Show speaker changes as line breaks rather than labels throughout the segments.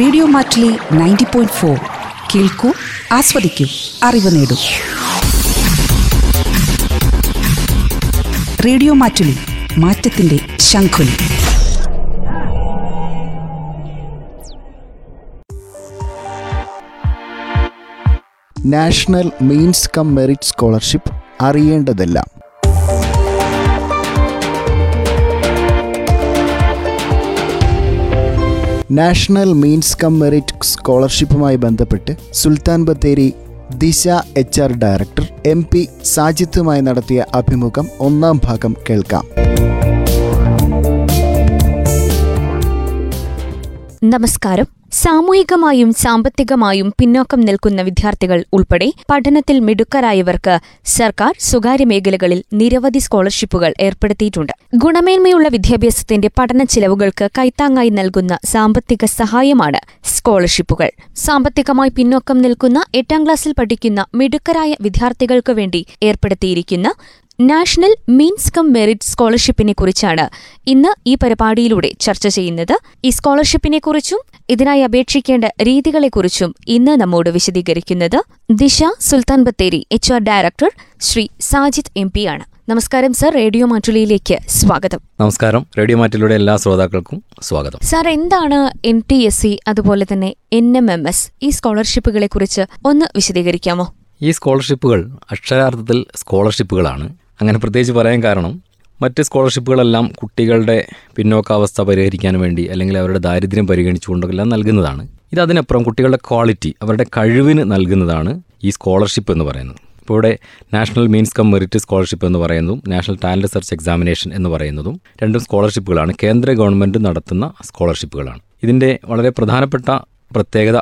Radio Mattoli ninety point four. കേൾക്കൂ ആസ്വദിക്കൂ അറിവ് നേടൂ. റേഡിയോ മാറ്റുലി മാറ്റത്തിന്റെ ശംഖുലി.
National means cum merit scholarship അറിയേണ്ടതെല്ലാം. National means cum merit സ്കോളർഷിപ്പുമായി ബന്ധപ്പെട്ട് Sultan Bathery Disha H R director M P സാജിത്തുമായി നടത്തിയ അഭിമുഖം ഒന്നാം ഭാഗം കേൾക്കാം.
നമസ്കാരം. സാമൂഹികമായും സാമ്പത്തികമായും പിന്നോക്കം നിൽക്കുന്ന വിദ്യാർത്ഥികൾ ഉൾപ്പെടെ പഠനത്തിൽ മിടുക്കരായവർക്ക് സർക്കാർ സ്വകാര്യ മേഖലകളിൽ നിരവധി സ്കോളർഷിപ്പുകൾ ഏർപ്പെടുത്തിയിട്ടുണ്ട്. ഗുണമേന്മയുള്ള വിദ്യാഭ്യാസത്തിന്റെ പഠന ചിലവുകൾക്ക് കൈത്താങ്ങായി നൽകുന്ന സാമ്പത്തിക സഹായമാണ് സ്കോളർഷിപ്പുകൾ. സാമ്പത്തികമായി പിന്നോക്കം നിൽക്കുന്ന എട്ടാം ക്ലാസ്സിൽ പഠിക്കുന്ന മിടുക്കരായ വിദ്യാർത്ഥികൾക്ക് വേണ്ടി ഏർപ്പെടുത്തിയിരിക്കുന്ന നാഷണൽ മീൻസ് കം മെറിറ്റ് സ്കോളർഷിപ്പിനെ കുറിച്ചാണ് ഇന്ന് ഈ പരിപാടിയിലൂടെ ചർച്ച ചെയ്യുന്നത്. ഈ സ്കോളർഷിപ്പിനെ കുറിച്ചും ഇതിനായി അപേക്ഷിക്കേണ്ട രീതികളെക്കുറിച്ചും ഇന്ന് നമ്മോട് വിശദീകരിക്കുന്നത് Disha Sultan Bathery H R director Shri Sajid M P ആണ്. നമസ്കാരം സർ റേഡിയോ മാറ്റുലിയിലേക്ക് സ്വാഗതം.
നമസ്കാരം. റേഡിയോ മാറ്റിലൂടെ എല്ലാ ശ്രോതാക്കൾക്കും സ്വാഗതം.
സാർ എന്താണ് എൻ ടി എസ് സി അതുപോലെ തന്നെ എൻ എം എം എസ് ഈ സ്കോളർഷിപ്പുകളെ കുറിച്ച് ഒന്ന് വിശദീകരിക്കാമോ?
ഈ സ്കോളർഷിപ്പുകൾ അക്ഷരാർത്ഥത്തിൽ സ്കോളർഷിപ്പുകളാണ്. അങ്ങനെ പ്രത്യേകിച്ച് പറയാൻ കാരണം മറ്റ് സ്കോളർഷിപ്പുകളെല്ലാം കുട്ടികളുടെ പിന്നോക്കാവസ്ഥ പരിഹരിക്കാൻ വേണ്ടി അല്ലെങ്കിൽ അവരുടെ ദാരിദ്ര്യം പരിഗണിച്ചുകൊണ്ടെല്ലാം നൽകുന്നതാണ്. ഇത് അതിനപ്പുറം കുട്ടികളുടെ ക്വാളിറ്റി അവരുടെ കഴിവിന് നൽകുന്നതാണ് ഈ സ്കോളർഷിപ്പ് എന്ന് പറയുന്നത്. ഇപ്പോൾ ഇവിടെ national means cum merit scholarship എന്ന് പറയുന്നതും നാഷണൽ ടാലന്റ് സെർച്ച് എക്സാമിനേഷൻ എന്ന് പറയുന്നതും രണ്ടും സ്കോളർഷിപ്പുകളാണ്. കേന്ദ്ര ഗവൺമെന്റ് നടത്തുന്ന സ്കോളർഷിപ്പുകളാണ്. ഇതിന്റെ വളരെ പ്രധാനപ്പെട്ട പ്രത്യേകത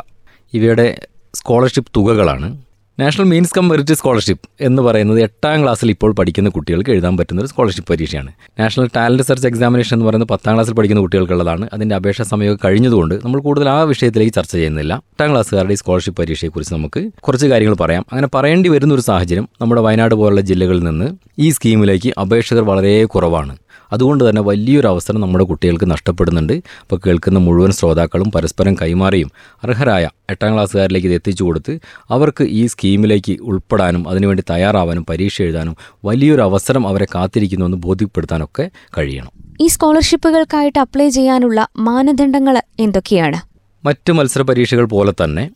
ഇവയുടെ scholarship തുകകളാണ്. National means cum merit scholarship എന്ന് പറയുന്നത് എട്ടാം ക്ലാസ്സിൽ ഇപ്പോൾ പഠിക്കുന്ന കുട്ടികൾക്ക് എഴുതാൻ പറ്റുന്ന ഒരു സ്കോളർഷിപ്പ് പരീക്ഷയാണ്. നാഷണൽ ടാലന്റ് സെർച്ച് എക്സാമിനേഷൻ എന്ന് പറയുന്നത് പത്താം ക്ലാസ്സിൽ പഠിക്കുന്ന കുട്ടികൾക്കുള്ളതാണ്. അതിന്റെ അപേക്ഷാ സമയമൊക്കെ കഴിഞ്ഞതുകൊണ്ട് നമ്മൾ കൂടുതൽ ആ വിഷയത്തിലേക്ക് ചർച്ച ചെയ്യുന്നില്ല. എട്ടാം ക്ലാസ്സുകാരുടെ ഈ സ്കോളർഷിപ്പ് പരീക്ഷയെക്കുറിച്ച് നമുക്ക് കുറച്ച് കാര്യങ്ങൾ പറയാം. അങ്ങനെ പറയേണ്ടി വരുന്ന ഒരു സാഹചര്യം നമ്മുടെ വയനാട് പോലുള്ള ജില്ലകളിൽ നിന്ന് ഈ സ്കീമിലേക്ക് അപേക്ഷകർ വളരെ കുറവാണ്. അതുകൊണ്ട് തന്നെ വലിയൊരു അവസരം നമ്മുടെ കുട്ടികൾക്ക് നഷ്ടപ്പെടുന്നുണ്ട്. അപ്പോൾ കേൾക്കുന്ന മുഴുവൻ ശ്രോതാക്കളും പരസ്പരം കൈമാറിയും അർഹരായ എട്ടാം ക്ലാസ്സുകാരിലേക്ക് ഇത് എത്തിച്ചു കൊടുത്ത് അവർക്ക് ഈ സ്കീമിലേക്ക് ഉൾപ്പെടാനും അതിനുവേണ്ടി തയ്യാറാവാനും പരീക്ഷ എഴുതാനും വലിയൊരു അവസരം അവരെ കാത്തിരിക്കുന്നുവെന്ന് ബോധ്യപ്പെടുത്താനൊക്കെ കഴിയണം.
ഈ സ്കോളർഷിപ്പുകൾക്കായിട്ട് അപ്ലൈ ചെയ്യാനുള്ള മാനദണ്ഡങ്ങൾ എന്തൊക്കെയാണ്?
മറ്റ് മത്സര പരീക്ഷകൾ പോലെ തന്നെ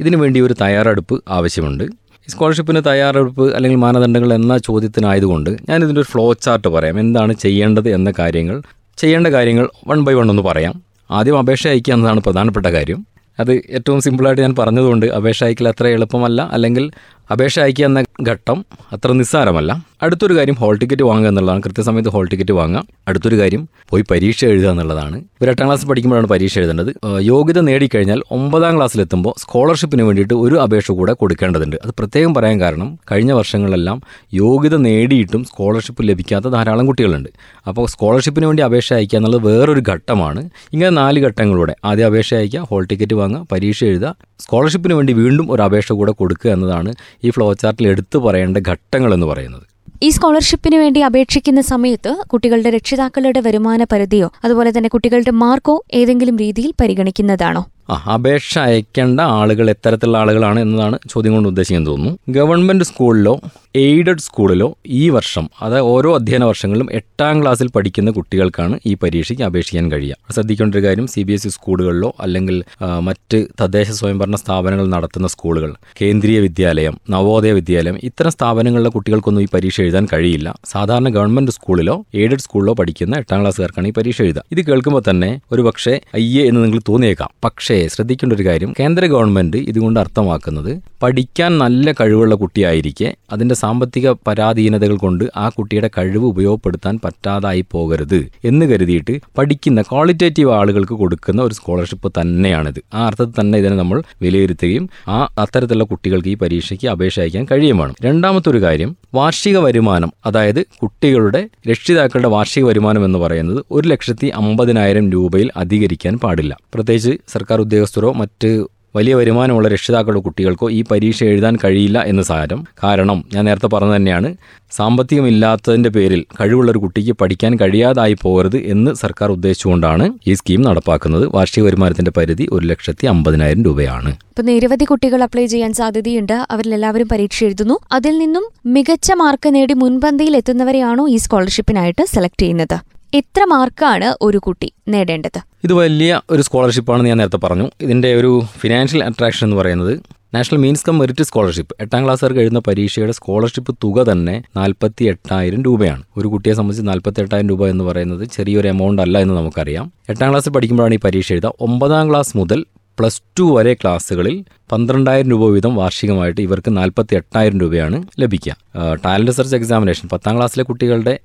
ഇതിനുവേണ്ടി ഒരു തയ്യാറെടുപ്പ് ആവശ്യമുണ്ട്. സ്കോളർഷിപ്പിന് തയ്യാറെടുപ്പ് അല്ലെങ്കിൽ മാനദണ്ഡങ്ങൾ എന്ന ചോദ്യത്തിനായതുകൊണ്ട് ഞാൻ ഇതിന്റെ ഒരു ഫ്ലോ ചാർട്ട് പറയാം. എന്താണ് ചെയ്യേണ്ടത് എന്ന കാര്യങ്ങൾ. ചെയ്യേണ്ട കാര്യങ്ങൾ വൺ ബൈ വൺ ഒന്ന് പറയാം. ആദ്യം അപേക്ഷ അയക്കുക എന്നതാണ് പ്രധാനപ്പെട്ട കാര്യം. അത് ഏറ്റവും സിമ്പിളായിട്ട് ഞാൻ പറഞ്ഞതുകൊണ്ട് അപേക്ഷ അയക്കൽ അത്ര എളുപ്പമല്ല. അല്ലെങ്കിൽ അപേക്ഷ അയക്കുക എന്ന ഘട്ടം അത്ര നിസ്സാരമല്ല. അടുത്തൊരു കാര്യം ഹോൾ ടിക്കറ്റ് വാങ്ങുക എന്നുള്ളതാണ്. കൃത്യസമയത്ത് ഹോൾ ടിക്കറ്റ് വാങ്ങുക. അടുത്തൊരു കാര്യം പോയി പരീക്ഷ എഴുതുക എന്നുള്ളതാണ്. ഒരു എട്ടാം ക്ലാസ് പഠിക്കുമ്പോഴാണ് പരീക്ഷ എഴുതേണ്ടത്. യോഗ്യത നേടിക്കഴിഞ്ഞാൽ ഒമ്പതാം ക്ലാസ്സിലെത്തുമ്പോൾ സ്കോളർഷിപ്പിന് വേണ്ടിയിട്ട് ഒരു അപേക്ഷ കൂടെ കൊടുക്കേണ്ടതുണ്ട്. അത് പ്രത്യേകം പറയാൻ കാരണം കഴിഞ്ഞ വർഷങ്ങളിലെല്ലാം യോഗ്യത നേടിയിട്ടും സ്കോളർഷിപ്പ് ലഭിക്കാത്ത ധാരാളം കുട്ടികളുണ്ട്. അപ്പോൾ സ്കോളർഷിപ്പിന് വേണ്ടി അപേക്ഷ അയക്കുക എന്നുള്ളത് വേറൊരു ഘട്ടമാണ്. ഇങ്ങനെ നാല് ഘട്ടങ്ങളിലൂടെ ആദ്യം അപേക്ഷ അയക്കുക ഹോൾ ടിക്കറ്റ് വാങ്ങുക പരീക്ഷ എഴുതുക സ്കോളർഷിപ്പിന് വേണ്ടി വീണ്ടും ഒരു അപേക്ഷ കൂടെ കൊടുക്കുക എന്നതാണ് ഈ ഫ്ലോ ചാർട്ടിൽ എടുത്തു പറയേണ്ട ഘട്ടങ്ങൾ എന്ന് പറയുന്നത്.
ഈ സ്കോളർഷിപ്പിന് വേണ്ടി അപേക്ഷിക്കുന്ന സമയത്ത് കുട്ടികളുടെ രക്ഷിതാക്കളുടെ വരുമാന പരിധിയോ അതുപോലെ തന്നെ കുട്ടികളുടെ മാർക്കോ ഏതെങ്കിലും രീതിയിൽ പരിഗണിക്കുന്നതാണോ?
ആ അപേക്ഷ അയക്കേണ്ട ആളുകൾ എത്തരത്തിലുള്ള ആളുകളാണ് എന്നതാണ് ചോദ്യം കൊണ്ട് ഉദ്ദേശിക്കുന്നത് തോന്നുന്നു. ഗവൺമെന്റ് സ്കൂളിലോ എയ്ഡഡ് സ്കൂളിലോ ഈ വർഷം അതായത് ഓരോ അധ്യയന വർഷങ്ങളിലും എട്ടാം ക്ലാസ്സിൽ പഠിക്കുന്ന കുട്ടികൾക്കാണ് ഈ പരീക്ഷയ്ക്ക് അപേക്ഷിക്കാൻ കഴിയുക. ശ്രദ്ധിക്കേണ്ട ഒരു കാര്യം സി ബി എസ് ഇ സ്കൂളുകളിലോ അല്ലെങ്കിൽ മറ്റ് തദ്ദേശ സ്വയംഭരണ സ്ഥാപനങ്ങൾ നടത്തുന്ന സ്കൂളുകൾ കേന്ദ്രീയ വിദ്യാലയം നവോദയ വിദ്യാലയം ഇത്തരം സ്ഥാപനങ്ങളിലെ കുട്ടികൾക്കൊന്നും ഈ പരീക്ഷ എഴുതാൻ കഴിയില്ല. സാധാരണ ഗവൺമെന്റ് സ്കൂളിലോ എയ്ഡഡ് സ്കൂളിലോ പഠിക്കുന്ന എട്ടാം ക്ലാസ്സുകാർക്കാണ് ഈ പരീക്ഷ എഴുതുക. ഇത് കേൾക്കുമ്പോൾ തന്നെ ഒരു പക്ഷേ അയ്യേ എന്ന് നിങ്ങൾ തോന്നിയേക്കാം. പക്ഷേ ശ്രദ്ധിക്കേണ്ട ഒരു കാര്യം കേന്ദ്ര ഗവൺമെന്റ് ഇതുകൊണ്ട് അർത്ഥമാക്കുന്നത് പഠിക്കാൻ നല്ല കഴിവുള്ള കുട്ടിയായിരിക്കെ അതിന്റെ സാമ്പത്തിക പരാധീനതകൾ കൊണ്ട് ആ കുട്ടിയുടെ കഴിവ് ഉപയോഗപ്പെടുത്താൻ പറ്റാതായി പോകരുത് എന്ന് കരുതിയിട്ട് പഠിക്കുന്ന ക്വാളിറ്റേറ്റീവ് ആളുകൾക്ക് കൊടുക്കുന്ന ഒരു സ്കോളർഷിപ്പ് തന്നെയാണിത്. ആ അർത്ഥത്തിൽ തന്നെ ഇതിനെ നമ്മൾ വിലയിരുത്തുകയും ആ അത്തരത്തിലുള്ള കുട്ടികൾക്ക് ഈ പരീക്ഷയ്ക്ക് അപേക്ഷ അയക്കാൻ കഴിയും വേണം. രണ്ടാമത്തെ ഒരു കാര്യം വാർഷിക വരുമാനം അതായത് കുട്ടികളുടെ രക്ഷിതാക്കളുടെ വാർഷിക വരുമാനം എന്ന് പറയുന്നത് ഒരു ലക്ഷത്തി അമ്പതിനായിരം രൂപയിൽ അധികരിക്കാൻ പാടില്ല. പ്രത്യേകിച്ച് സർക്കാർ ഉദ്യോഗസ്ഥരോ മറ്റ് വലിയ വരുമാനമുള്ള രക്ഷിതാക്കളുടെ കുട്ടികൾക്കോ ഈ പരീക്ഷ എഴുതാൻ കഴിയില്ല എന്ന് സാരം. കാരണം ഞാൻ നേരത്തെ പറഞ്ഞു തന്നെയാണ് സാമ്പത്തികമില്ലാത്തതിന്റെ പേരിൽ കഴിവുള്ള ഒരു കുട്ടിക്ക് പഠിക്കാൻ കഴിയാതായി പോകരുത് എന്ന് സർക്കാർ ഉദ്ദേശിച്ചുകൊണ്ടാണ് ഈ സ്കീം നടപ്പാക്കുന്നത്. വാർഷിക വരുമാനത്തിന്റെ പരിധി ഒരു ലക്ഷത്തി അമ്പതിനായിരം രൂപയാണ്.
ഇപ്പൊ നിരവധി കുട്ടികൾ അപ്ലൈ ചെയ്യാൻ സാധ്യതയുണ്ട്. അവരിലെല്ലാവരും പരീക്ഷ എഴുതുന്നു. അതിൽ നിന്നും മികച്ച മാർക്ക് നേടി മുൻപന്തിയിൽ എത്തുന്നവരെയാണോ ഈ സ്കോളർഷിപ്പിനായിട്ട് സെലക്ട് ചെയ്യുന്നത്? എത്ര മാർക്കാണ് ഒരു കുട്ടി നേടേണ്ടത്.
ഇത് വലിയ ഒരു സ്കോളർഷിപ്പാണെന്ന് ഞാൻ നേരത്തെ പറഞ്ഞു. ഇതിന്റെ ഒരു ഫിനാൻഷ്യൽ അട്രാക്ഷൻ എന്ന് പറയുന്നത് national means cum merit scholarship. എട്ടാം ക്ലാസ്സുകാർക്ക് എഴുതുന്ന പരീക്ഷയുടെ സ്കോളർഷിപ്പ് തുക തന്നെ നാൽപ്പത്തി എട്ടായിരം രൂപയാണ്. ഒരു കുട്ടിയെ സംബന്ധിച്ച് നാൽപ്പത്തി എട്ടായിരം രൂപ എന്ന് പറയുന്നത് ചെറിയൊരു എമൗണ്ട് അല്ല എന്ന് നമുക്കറിയാം. എട്ടാം ക്ലാസ്സിൽ പഠിക്കുമ്പോഴാണ് ഈ പരീക്ഷ എഴുതുക. ഒമ്പതാം ക്ലാസ് മുതൽ പ്ലസ് ടു വരെ ക്ലാസ്സുകളിൽ പന്ത്രണ്ടായിരം രൂപ വീതം വാർഷികമായിട്ട് ഇവർക്ക് നാൽപ്പത്തി എട്ടായിരം രൂപയാണ് ലഭിക്കുക. ടാലന്റ് സെർച്ച് എക്സാമിനേഷൻ പത്താം ക്ലാസ്സിലെ കുട്ടികളുടെ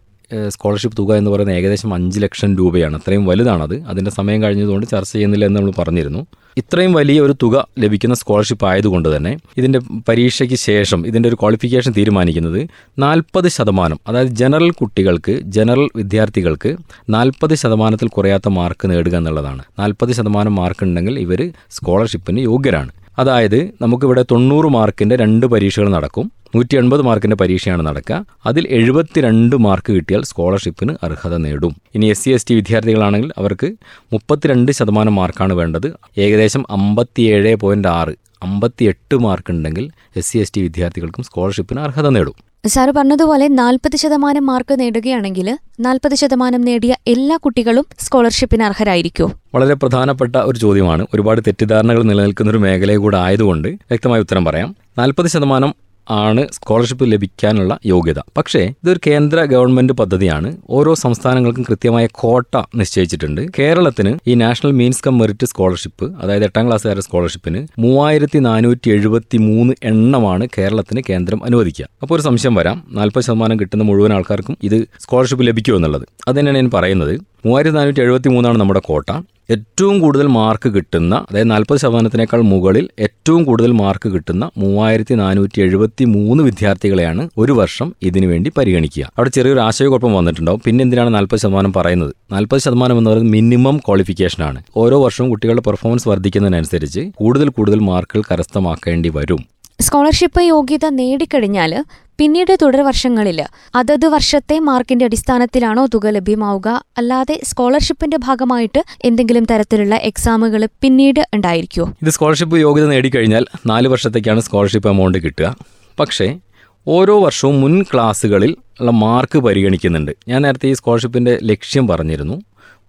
സ്കോളർഷിപ്പ് തുക എന്ന് പറയുന്നത് ഏകദേശം അഞ്ച് ലക്ഷം രൂപയാണ്. അത്രയും വലുതാണത്. അതിന്റെ സമയം കഴിഞ്ഞതുകൊണ്ട് ചർച്ച ചെയ്യുന്നില്ല എന്ന് നമ്മൾ പറഞ്ഞിരുന്നു. ഇത്രയും വലിയ ഒരു തുക ലഭിക്കുന്ന സ്കോളർഷിപ്പ് ആയതുകൊണ്ട് തന്നെ ഇതിന്റെ പരീക്ഷയ്ക്ക് ശേഷം ഇതിന്റെ ഒരു ക്വാളിഫിക്കേഷൻ തീരുമാനിക്കുന്നത് നാൽപ്പത് ശതമാനം അതായത് ജനറൽ കുട്ടികൾക്ക് ജനറൽ വിദ്യാർത്ഥികൾക്ക് നാൽപ്പത് ശതമാനത്തിൽ കുറയാത്ത മാർക്ക് നേടുക എന്നുള്ളതാണ്. നാൽപ്പത് ശതമാനം മാർക്ക് ഉണ്ടെങ്കിൽ ഇവർ സ്കോളർഷിപ്പിന് യോഗ്യരാണ്. അതായത് നമുക്കിവിടെ തൊണ്ണൂറ് മാർക്കിന്റെ രണ്ട് പരീക്ഷകൾ നടക്കും. നൂറ്റി എൺപത് മാർക്കിന്റെ പരീക്ഷയാണ് നടക്കുക. അതിൽ എഴുപത്തിരണ്ട് മാർക്ക് കിട്ടിയാൽ സ്കോളർഷിപ്പിന് അർഹത നേടും. ഇനി എസ് സി എസ് ടി വിദ്യാർത്ഥികളാണെങ്കിൽ അവർക്ക് മുപ്പത്തിരണ്ട് ശതമാനം മാർക്കാണ് വേണ്ടത്. ഏകദേശം അമ്പത്തിയേഴ് പോയിന്റ് ആറ് അമ്പത്തിയെട്ട് മാർക്ക് ഉണ്ടെങ്കിൽ എസ് സി എസ് ടി വിദ്യാർത്ഥികൾക്കും സ്കോളർഷിപ്പിന് അർഹത നേടും.
സാറ് പറഞ്ഞതുപോലെ നാൽപ്പത് ശതമാനം മാർക്ക് നേടുകയാണെങ്കിൽ നാൽപ്പത് ശതമാനം നേടിയ എല്ലാ കുട്ടികളും സ്കോളർഷിപ്പിന് അർഹരായിരിക്കുമോ
വളരെ പ്രധാനപ്പെട്ട ഒരു ചോദ്യമാണ്. ഒരുപാട് തെറ്റിദ്ധാരണകൾ നിലനിൽക്കുന്ന ഒരു മേഖലയെ കൂടെ ആയതുകൊണ്ട് വ്യക്തമായ ഉത്തരം പറയാം. നാൽപ്പത് ശതമാനം ആണ് സ്കോളർഷിപ്പ് ലഭിക്കാനുള്ള യോഗ്യത. പക്ഷേ ഇതൊരു കേന്ദ്ര ഗവൺമെന്റ് പദ്ധതിയാണ്. ഓരോ സംസ്ഥാനങ്ങൾക്കും കൃത്യമായ കോട്ട നിശ്ചയിച്ചിട്ടുണ്ട്. കേരളത്തിന് ഈ national means cum merit scholarship അതായത് എട്ടാം ക്ലാസ്സുകാരുടെ സ്കോളർഷിപ്പിന് മൂവായിരത്തി നാനൂറ്റി എഴുപത്തി മൂന്ന് എണ്ണമാണ് കേരളത്തിന് കേന്ദ്രം അനുവദിക്കുക. അപ്പോൾ ഒരു സംശയം വരാം. നാൽപ്പത് ശതമാനം കിട്ടുന്ന മുഴുവൻ ആൾക്കാർക്കും ഇത് സ്കോളർഷിപ്പ് ലഭിക്കുമോ എന്നുള്ളത്. അത് തന്നെയാണ് ഞാൻ പറയുന്നത്. മൂവായിരത്തി നാനൂറ്റി എഴുപത്തി മൂന്നാണ് നമ്മുടെ കോട്ട ഏറ്റവും കൂടുതൽ മാർക്ക് കിട്ടുന്ന അതായത് നാൽപ്പത് ശതമാനത്തിനേക്കാൾ മുകളിൽ ഏറ്റവും കൂടുതൽ മാർക്ക് കിട്ടുന്ന മൂവായിരത്തി നാനൂറ്റി എഴുപത്തി മൂന്ന് വിദ്യാർത്ഥികളെയാണ് ഒരു വർഷം ഇതിനു വേണ്ടി പരിഗണിക്കുക. അവിടെ ചെറിയൊരു ആശയക്കുഴപ്പം വന്നിട്ടുണ്ടാവും. പിന്നെ എന്തിനാണ് നാൽപ്പത് ശതമാനം പറയുന്നത്? നാൽപ്പത് ശതമാനം എന്ന് പറയുന്നത് മിനിമം ക്വാളിഫിക്കേഷനാണ് ഓരോ വർഷവും കുട്ടികളുടെ പെർഫോമൻസ് വർദ്ധിക്കുന്നതിനനുസരിച്ച് കൂടുതൽ കൂടുതൽ മാർക്കുകൾ കരസ്ഥമാക്കേണ്ടി വരും.
സ്കോളർഷിപ്പ് യോഗ്യത നേടിക്കഴിഞ്ഞാൽ പിന്നീട് തുടർ വർഷങ്ങളിൽ അതത് വർഷത്തെ മാർക്കിന്റെ അടിസ്ഥാനത്തിലാണോ തുക ലഭ്യമാവുക? അല്ലാതെ സ്കോളർഷിപ്പിന്റെ ഭാഗമായിട്ട് എന്തെങ്കിലും തരത്തിലുള്ള എക്സാമുകൾ പിന്നീട് ഉണ്ടായിരിക്കുമോ
ഇത് സ്കോളർഷിപ്പ് യോഗ്യത നേടിക്കഴിഞ്ഞാൽ നാല് വർഷത്തേക്കാണ് സ്കോളർഷിപ്പ് എമൗണ്ട് കിട്ടുക. പക്ഷേ ഓരോ വർഷവും മുൻ ക്ലാസ്സുകളിൽ ഉള്ള മാർക്ക് പരിഗണിക്കുന്നുണ്ട്. ഞാൻ നേരത്തെ ഈ സ്കോളർഷിപ്പിന്റെ ലക്ഷ്യം പറഞ്ഞിരുന്നു.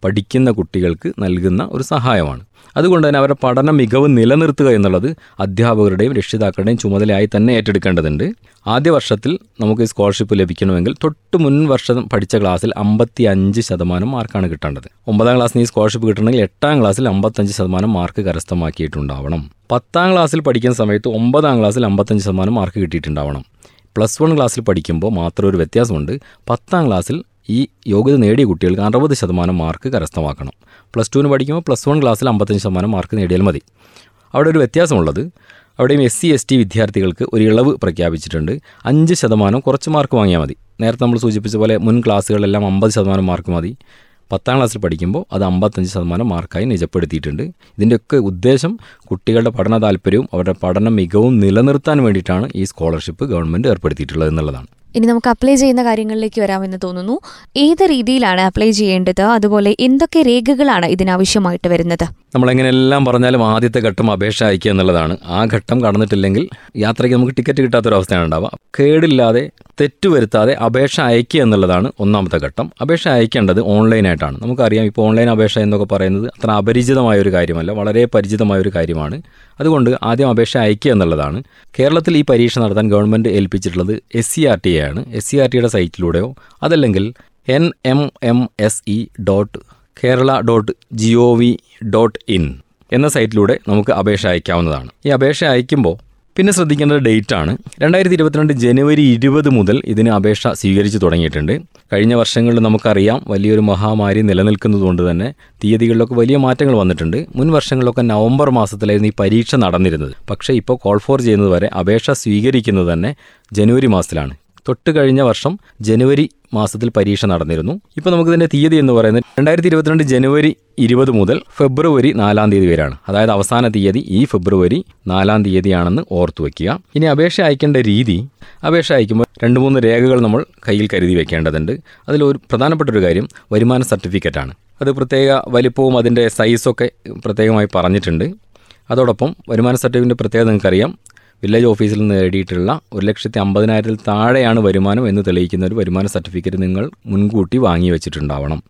പഠിക്കുന്ന കുട്ടികൾക്ക് നൽകുന്ന ഒരു സഹായമാണ്. അതുകൊണ്ട് തന്നെ അവരുടെ പഠന മികവ് നിലനിർത്തുക എന്നുള്ളത് അധ്യാപകരുടെയും രക്ഷിതാക്കളുടെയും ചുമതലയായി തന്നെ ഏറ്റെടുക്കേണ്ടതുണ്ട്. ആദ്യ വർഷത്തിൽ നമുക്ക് സ്കോളർഷിപ്പ് ലഭിക്കണമെങ്കിൽ തൊട്ട് മുൻ വർഷം പഠിച്ച ക്ലാസ്സിൽ അമ്പത്തി അഞ്ച് ശതമാനം മാർക്കാണ് കിട്ടേണ്ടത്. ഒമ്പതാം ക്ലാസ്സിൽ ഈ സ്കോളർഷിപ്പ് കിട്ടണമെങ്കിൽ എട്ടാം ക്ലാസ്സിൽ അമ്പത്തഞ്ച് ശതമാനം മാർക്ക് കരസ്ഥമാക്കിയിട്ടുണ്ടാവണം. പത്താം ക്ലാസ്സിൽ പഠിക്കുന്ന സമയത്ത് ഒമ്പതാം ക്ലാസ്സിൽ അമ്പത്തഞ്ച് ശതമാനം മാർക്ക് കിട്ടിയിട്ടുണ്ടാവണം. പ്ലസ് വൺ ക്ലാസ്സിൽ പഠിക്കുമ്പോൾ മാത്രം ഒരു വ്യത്യാസമുണ്ട്. പത്താം ക്ലാസ്സിൽ ഈ യോഗ്യത നേടിയ കുട്ടികൾക്ക് അറുപത് ശതമാനം മാർക്ക് കരസ്ഥമാക്കണം. പ്ലസ് ടുവിന് പഠിക്കുമ്പോൾ പ്ലസ് വൺ ക്ലാസ്സിൽ അമ്പത്തഞ്ച് ശതമാനം മാർക്ക് നേടിയാൽ മതി. അവിടെ ഒരു വ്യത്യാസമുള്ളത് അവിടെയും എസ് സി എസ് ടി വിദ്യാർത്ഥികൾക്ക് ഒരു ഇളവ് പ്രഖ്യാപിച്ചിട്ടുണ്ട്. അഞ്ച് ശതമാനം കുറച്ച് മാർക്ക് വാങ്ങിയാൽ മതി. നേരത്തെ നമ്മൾ സൂചിപ്പിച്ച പോലെ മുൻ ക്ലാസ്സുകളിലെല്ലാം അമ്പത് ശതമാനം മാർക്ക് മതി. പത്താം ക്ലാസ്സിൽ പഠിക്കുമ്പോൾ അത് അമ്പത്തഞ്ച് ശതമാനം മാർക്കായി നിജപ്പെടുത്തിയിട്ടുണ്ട്. ഇതിന്റെയൊക്കെ ഉദ്ദേശം കുട്ടികളുടെ പഠന താല്പര്യവും അവരുടെ പഠന മികവും നിലനിർത്താൻ വേണ്ടിയിട്ടാണ് ഈ സ്കോളർഷിപ്പ് ഗവൺമെന്റ് ഏർപ്പെടുത്തിയിട്ടുള്ളത് എന്നുള്ളതാണ്.
ഇനി നമുക്ക് അപ്ലൈ ചെയ്യുന്ന കാര്യങ്ങളിലേക്ക് വരാമെന്ന് തോന്നുന്നു. ഏത് രീതിയിലാണ് അപ്ലൈ ചെയ്യേണ്ടത്? അതുപോലെ എന്തൊക്കെ രേഖകളാണ് ഇതിനാവശ്യമായിട്ട് വരുന്നത്?
നമ്മൾ എങ്ങനെയെല്ലാം പറഞ്ഞാലും ആദ്യത്തെ ഘട്ടം അപേക്ഷ അയക്കുക എന്നുള്ളതാണ്. ആ ഘട്ടം കടന്നിട്ടില്ലെങ്കിൽ യാത്രയ്ക്ക് നമുക്ക് ടിക്കറ്റ് കിട്ടാത്തൊരവസ്ഥയാണ് ഉണ്ടാവുക. കേടില്ലാതെ തെറ്റുവരുത്താതെ അപേക്ഷ അയക്കുക എന്നുള്ളതാണ് ഒന്നാമത്തെ ഘട്ടം. അപേക്ഷ അയക്കേണ്ടത് ഓൺലൈനായിട്ടാണ്. നമുക്കറിയാം ഇപ്പോൾ ഓൺലൈൻ അപേക്ഷ എന്നൊക്കെ പറയുന്നത് അത്ര അപരിചിതമായ ഒരു കാര്യമല്ല വളരെ പരിചിതമായ ഒരു കാര്യമാണ്. അതുകൊണ്ട് ആദ്യം അപേക്ഷ അയക്കുക എന്നുള്ളതാണ്. കേരളത്തിൽ ഈ പരീക്ഷ നടത്താൻ ഗവൺമെന്റ് ഏൽപ്പിച്ചിട്ടുള്ളത് എസ് സി ആർ ടി ആണ്. എസ് സി ആർ ടിയുടെ സൈറ്റിലൂടെയോ അതല്ലെങ്കിൽ N M M S E dot Kerala dot G O V dot in എന്ന സൈറ്റിലൂടെ നമുക്ക് അപേക്ഷ അയക്കാവുന്നതാണ് ഈ അപേക്ഷ അയക്കുമ്പോൾ പിന്നെ ശ്രദ്ധിക്കേണ്ടത് ഡേറ്റ് ആണ്. രണ്ടായിരത്തി ഇരുപത്തിരണ്ട് ജനുവരി ഇരുപത് മുതൽ ഇതിന് അപേക്ഷ സ്വീകരിച്ചു തുടങ്ങിയിട്ടുണ്ട്. കഴിഞ്ഞ വർഷങ്ങളിൽ നമുക്കറിയാം വലിയൊരു മഹാമാരി നിലനിൽക്കുന്നതുകൊണ്ട് തന്നെ തീയതികളിലൊക്കെ വലിയ മാറ്റങ്ങൾ വന്നിട്ടുണ്ട്. മുൻ വർഷങ്ങളിലൊക്കെ നവംബർ മാസത്തിലായിരുന്നു ഈ പരീക്ഷ നടന്നിരുന്നത്. പക്ഷേ ഇപ്പോൾ കോൾ ഫോർ ചെയ്യുന്നത് വരെ അപേക്ഷ സ്വീകരിക്കുന്നത് തന്നെ ജനുവരി മാസത്തിലാണ്. തൊട്ട് കഴിഞ്ഞ വർഷം ജനുവരി മാസത്തിൽ പരീക്ഷ നടന്നിരുന്നു. ഇപ്പോൾ നമുക്കിതിന്റെ തീയതി എന്ന് പറയുന്നത് രണ്ടായിരത്തി ഇരുപത്തിരണ്ട് ജനുവരി ഇരുപത് മുതൽ ഫെബ്രുവരി നാലാം തീയതി വരെയാണ്. അതായത് അവസാന തീയതി ഈ ഫെബ്രുവരി നാലാം തീയതിയാണെന്ന് ഓർത്തു വയ്ക്കുക ഇനി അപേക്ഷ അയക്കേണ്ട രീതി അപേക്ഷ അയക്കുമ്പോൾ രണ്ട് മൂന്ന് രേഖകൾ നമ്മൾ കയ്യിൽ കരുതി വെക്കേണ്ടതുണ്ട്. അതിലൊരു പ്രധാനപ്പെട്ട ഒരു കാര്യം വരുമാന സർട്ടിഫിക്കറ്റാണ് അത് പ്രത്യേക വലിപ്പവും അതിന്റെ സൈസൊക്കെ പ്രത്യേകമായി പറഞ്ഞിട്ടുണ്ട്. അതോടൊപ്പം വരുമാന സർട്ടിഫിക്കറ്റിന്റെ പ്രത്യേകത നിങ്ങൾക്കറിയാം. വില്ലേജ് ഓഫീസിൽ നിന്ന് നേടിയിട്ടുള്ള ഒരു ലക്ഷത്തി അമ്പതിനായിരത്തിൽ താഴെയാണ് വരുമാനം എന്ന് തെളിയിക്കുന്ന ഒരു വരുമാന സർട്ടിഫിക്കറ്റ് നിങ്ങൾ മുൻകൂട്ടി വാങ്ങി വെച്ചിട്ടുണ്ടാവണം.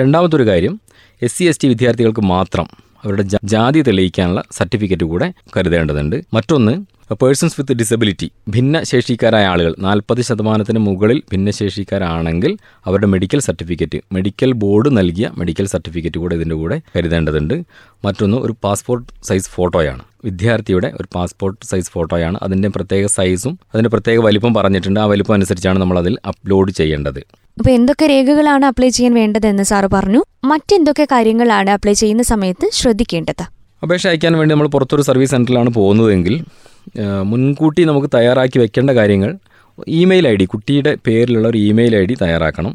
രണ്ടാമത്തൊരു കാര്യം എസ് സി എസ് ടി വിദ്യാർത്ഥികൾക്ക് മാത്രം അവരുടെ ജാതി തെളിയിക്കാനുള്ള സർട്ടിഫിക്കറ്റ് കൂടെ കരുതേണ്ടതുണ്ട്. മറ്റൊന്ന് പേഴ്സൺസ് വിത്ത് ഡിസബിലിറ്റി ഭിന്നശേഷിക്കാരായ ആളുകൾ നാൽപ്പത് ശതമാനത്തിന് മുകളിൽ ഭിന്നശേഷിക്കാരാണെങ്കിൽ അവരുടെ മെഡിക്കൽ സർട്ടിഫിക്കറ്റ് മെഡിക്കൽ ബോർഡ് നൽകിയ മെഡിക്കൽ സർട്ടിഫിക്കറ്റ് കൂടെ ഇതിന്റെ കൂടെ കരുതേണ്ടതുണ്ട്. മറ്റൊന്ന് ഒരു പാസ്പോർട്ട് സൈസ് ഫോട്ടോയാണ്. വിദ്യാർത്ഥിയുടെ ഒരു പാസ്പോർട്ട് സൈസ് ഫോട്ടോയാണ്. അതിന്റെ പ്രത്യേക സൈസും അതിന്റെ പ്രത്യേക വലിപ്പം പറഞ്ഞിട്ടുണ്ട്. ആ വലിപ്പം അനുസരിച്ചാണ് നമ്മൾ അതിൽ അപ്ലോഡ് ചെയ്യേണ്ടത്.
അപ്പോൾ എന്തൊക്കെ രേഖകളാണ് അപ്ലൈ ചെയ്യാൻ വേണ്ടതെന്ന് സാറ് പറഞ്ഞു. മറ്റെന്തൊക്കെ കാര്യങ്ങളാണ് അപ്ലൈ ചെയ്യുന്ന സമയത്ത് ശ്രദ്ധിക്കേണ്ടത്?
അപേക്ഷ അയക്കാൻ വേണ്ടി നമ്മൾ പുറത്തൊരു സർവീസ് സെന്ററിലാണ് പോകുന്നതെങ്കിൽ മുൻകൂട്ടി നമുക്ക് തയ്യാറാക്കി വെക്കേണ്ട കാര്യങ്ങൾ ഇമെയിൽ ഐ ഡി കുട്ടിയുടെ പേരിലുള്ള ഒരു ഇമെയിൽ ഐ ഡി തയ്യാറാക്കണം.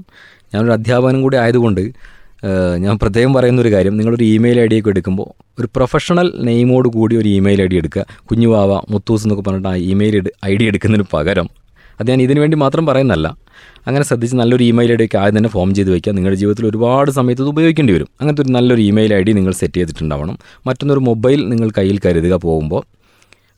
ഞാനൊരു അധ്യാപനം കൂടി ആയതുകൊണ്ട് ഞാൻ പ്രത്യേകം പറയുന്ന ഒരു കാര്യം. നിങ്ങളൊരു ഇമെയിൽ ഐ ഡിയൊക്കെ എടുക്കുമ്പോൾ ഒരു പ്രൊഫഷണൽ നെയിമോട് കൂടി ഒരു ഇമെയിൽ ഐ ഡി എടുക്കുക. കുഞ്ഞുവാവ മുത്തൂസ് എന്നൊക്കെ പറഞ്ഞിട്ട് ആ ഇമെയിൽ ഐ ഡി എടുക്കുന്നതിന് പകരം. അത് ഞാൻ ഇതിനു വേണ്ടി മാത്രം പറയുന്നല്ല അങ്ങനെ ശ്രദ്ധിച്ച് നല്ലൊരു ഇമെയിൽ ഐ ഡി ഒക്കെ ആദ്യം തന്നെ ഫോം ചെയ്ത് വയ്ക്കുക നിങ്ങളുടെ ജീവിതത്തിൽ ഒരുപാട് സമയത്ത് ഇത് ഉപയോഗിക്കേണ്ടി വരും. അങ്ങനത്തെ ഒരു നല്ലൊരു ഇമെയിൽ ഐ ഡി നിങ്ങൾ സെറ്റ് ചെയ്തിട്ടുണ്ടാവണം. മറ്റൊന്നൊരു മൊബൈൽ നിങ്ങൾ കയ്യിൽ കരുതുക പോകുമ്പോൾ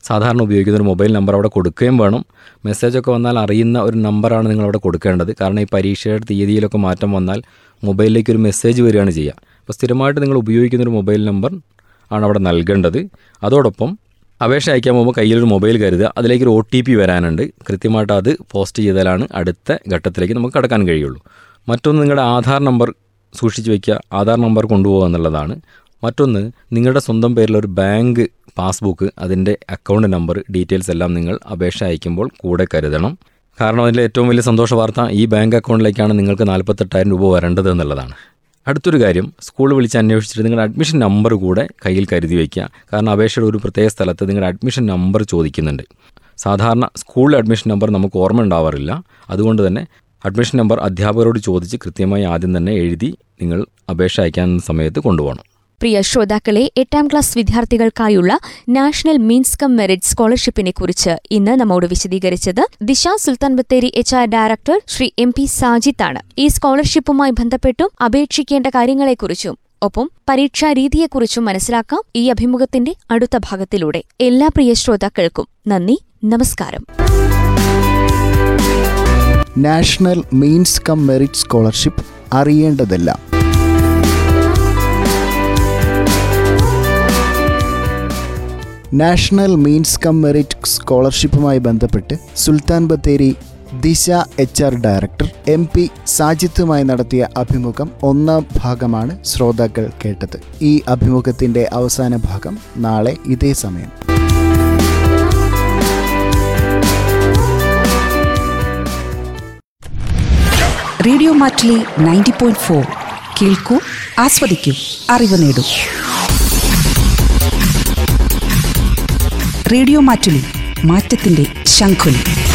സാധാരണ ഉപയോഗിക്കുന്ന ഒരു മൊബൈൽ നമ്പർ അവിടെ കൊടുക്കുകയും വേണം. മെസ്സേജൊക്കെ വന്നാൽ അറിയുന്ന ഒരു നമ്പറാണ് നിങ്ങൾ അവിടെ കൊടുക്കേണ്ടത്. കാരണം ഈ പരീക്ഷയുടെ തീയതിയിലൊക്കെ മാറ്റം വന്നാൽ മൊബൈലിലേക്ക് ഒരു മെസ്സേജ് വരികയാണ് ചെയ്യുക. അപ്പോൾ സ്ഥിരമായിട്ട് നിങ്ങൾ ഉപയോഗിക്കുന്ന ഒരു മൊബൈൽ നമ്പർ ആണ് അവിടെ നൽകേണ്ടത്. അതോടൊപ്പം അപേക്ഷ അയക്കാൻ പോകുമ്പോൾ കയ്യിലൊരു മൊബൈൽ കരുതുക. അതിലേക്ക് ഒരു ഒ ടി പി വരാനുണ്ട്. കൃത്യമായിട്ട് അത് പോസ്റ്റ് ചെയ്താലാണ് അടുത്ത ഘട്ടത്തിലേക്ക് നമുക്ക് കടക്കാൻ കഴിയുള്ളൂ. മറ്റൊന്ന് നിങ്ങളുടെ ആധാർ നമ്പർ സൂക്ഷിച്ച് വയ്ക്കുക ആധാർ നമ്പർ കൊണ്ടുപോകുക എന്നുള്ളതാണ്. മറ്റൊന്ന് നിങ്ങളുടെ സ്വന്തം പേരിലൊരു ബാങ്ക് പാസ്ബുക്ക് അതിന്റെ അക്കൗണ്ട് നമ്പർ ഡീറ്റെയിൽസ് എല്ലാം നിങ്ങൾ അപേക്ഷ അയക്കുമ്പോൾ കൂടെ കരുതണം. കാരണം അതിന്റെ ഏറ്റവും വലിയ സന്തോഷ വാർത്ത ഈ ബാങ്ക് അക്കൗണ്ടിലേക്കാണ് നിങ്ങൾക്ക് നാൽപ്പത്തെട്ടായിരം രൂപ വരേണ്ടത് എന്നുള്ളതാണ്. അടുത്തൊരു കാര്യം സ്കൂൾ വിളിച്ച് അന്വേഷിച്ചിട്ട് നിങ്ങളുടെ അഡ്മിഷൻ നമ്പർ കൂടെ കയ്യിൽ കരുതി വയ്ക്കുക. കാരണം അപേക്ഷയുടെ ഒരു പ്രത്യേക സ്ഥലത്ത് നിങ്ങളുടെ അഡ്മിഷൻ നമ്പർ ചോദിക്കുന്നുണ്ട്. സാധാരണ സ്കൂളിലെ അഡ്മിഷൻ നമ്പർ നമുക്ക് ഓർമ്മ ഉണ്ടാവാറില്ല. അതുകൊണ്ട് തന്നെ അഡ്മിഷൻ നമ്പർ അധ്യാപകരോട് ചോദിച്ച് കൃത്യമായി ആദ്യം തന്നെ എഴുതി നിങ്ങൾ അപേക്ഷ അയക്കാൻ സമയത്ത് കൊണ്ടുപോകണം.
പ്രിയ ശ്രോതാക്കളെ എട്ടാം ക്ലാസ് വിദ്യാർത്ഥികൾക്കായുള്ള നാഷണൽ മീൻസ് കം മെറിറ്റ് സ്കോളർഷിപ്പിനെ കുറിച്ച് ഇന്ന് നമ്മോട് വിശദീകരിച്ചത് Disha Sultan Bathery H R director Shri M P സാജിത്താണ് ഈ സ്കോളർഷിപ്പുമായി ബന്ധപ്പെട്ടും അപേക്ഷിക്കേണ്ട കാര്യങ്ങളെക്കുറിച്ചും ഒപ്പം പരീക്ഷാ രീതിയെക്കുറിച്ചും മനസ്സിലാക്കാം ഈ അഭിമുഖത്തിന്റെ അടുത്ത ഭാഗത്തിലൂടെ. എല്ലാ പ്രിയ ശ്രോതാക്കൾക്കും നന്ദി നമസ്കാരം.
National means cum merit scholarship അറിയേണ്ടതെല്ലാം national means cum merit സ്കോളർഷിപ്പുമായി ബന്ധപ്പെട്ട് Sultan Bathery Disha H R director M P സാജിത്തുമായി നടത്തിയ അഭിമുഖം ഒന്നാം ഭാഗമാണ് ശ്രോതാക്കൾ കേട്ടത്. ഈ അഭിമുഖത്തിന്റെ അവസാന ഭാഗം നാളെ ഇതേ സമയം.
Radio Mattoli ninety point four. കേൾക്കൂ ആസ്വദിക്കൂ അറിവ് നേടൂ. റേഡിയോ മാറ്റുലി മാറ്റത്തിന്റെ ശംഖുലി.